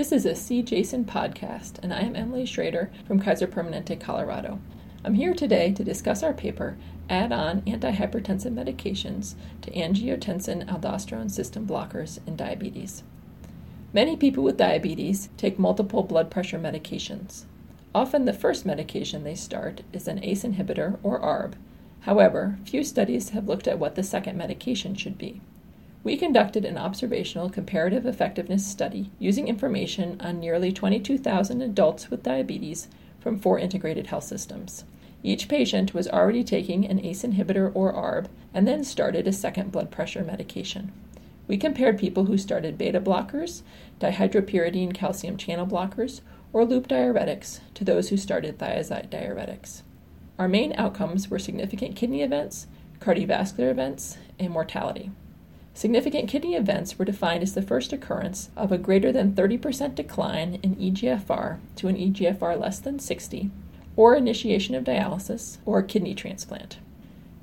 This is a CJASN podcast, and I am Emily Schroeder from Kaiser Permanente, Colorado. I'm here today to discuss our paper, Add on Antihypertensive Medications to Angiotensin Aldosterone System Blockers in Diabetes. Many people with diabetes take multiple blood pressure medications. Often the first medication they start is an ACE inhibitor or ARB. However, few studies have looked at what the second medication should be. We conducted an observational comparative effectiveness study using information on nearly 22,000 adults with diabetes from four integrated health systems. Each patient was already taking an ACE inhibitor or ARB and then started a second blood pressure medication. We compared people who started beta blockers, dihydropyridine calcium channel blockers, or loop diuretics to those who started thiazide diuretics. Our main outcomes were significant kidney events, cardiovascular events, and mortality. Significant kidney events were defined as the first occurrence of a greater than 30% decline in EGFR to an EGFR less than 60, or initiation of dialysis, or kidney transplant.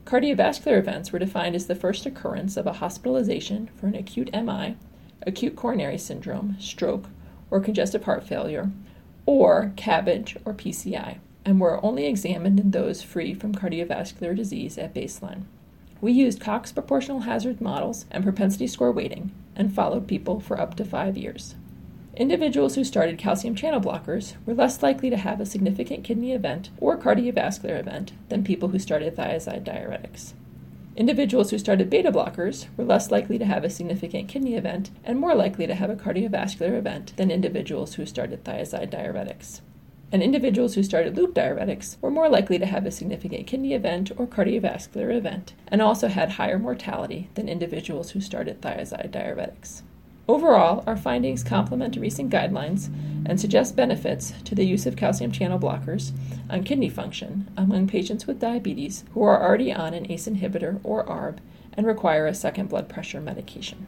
Cardiovascular events were defined as the first occurrence of a hospitalization for an acute MI, acute coronary syndrome, stroke, or congestive heart failure, or CABG or PCI, and were only examined in those free from cardiovascular disease at baseline. We used Cox proportional hazard models and propensity score weighting and followed people for up to five years. Individuals who started calcium channel blockers were less likely to have a significant kidney event or cardiovascular event than people who started thiazide diuretics. Individuals who started beta blockers were less likely to have a significant kidney event and more likely to have a cardiovascular event than individuals who started thiazide diuretics and individuals who started loop diuretics were more likely to have a significant kidney event or cardiovascular event, and also had higher mortality than individuals who started thiazide diuretics. Overall, our findings complement recent guidelines and suggest benefits to the use of calcium channel blockers on kidney function among patients with diabetes who are already on an ACE inhibitor or ARB and require a second blood pressure medication.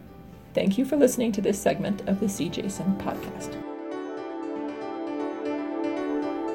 Thank you for listening to this segment of the CJASN podcast.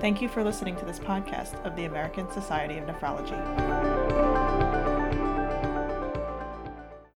Thank you for listening to this podcast of the American Society of Nephrology.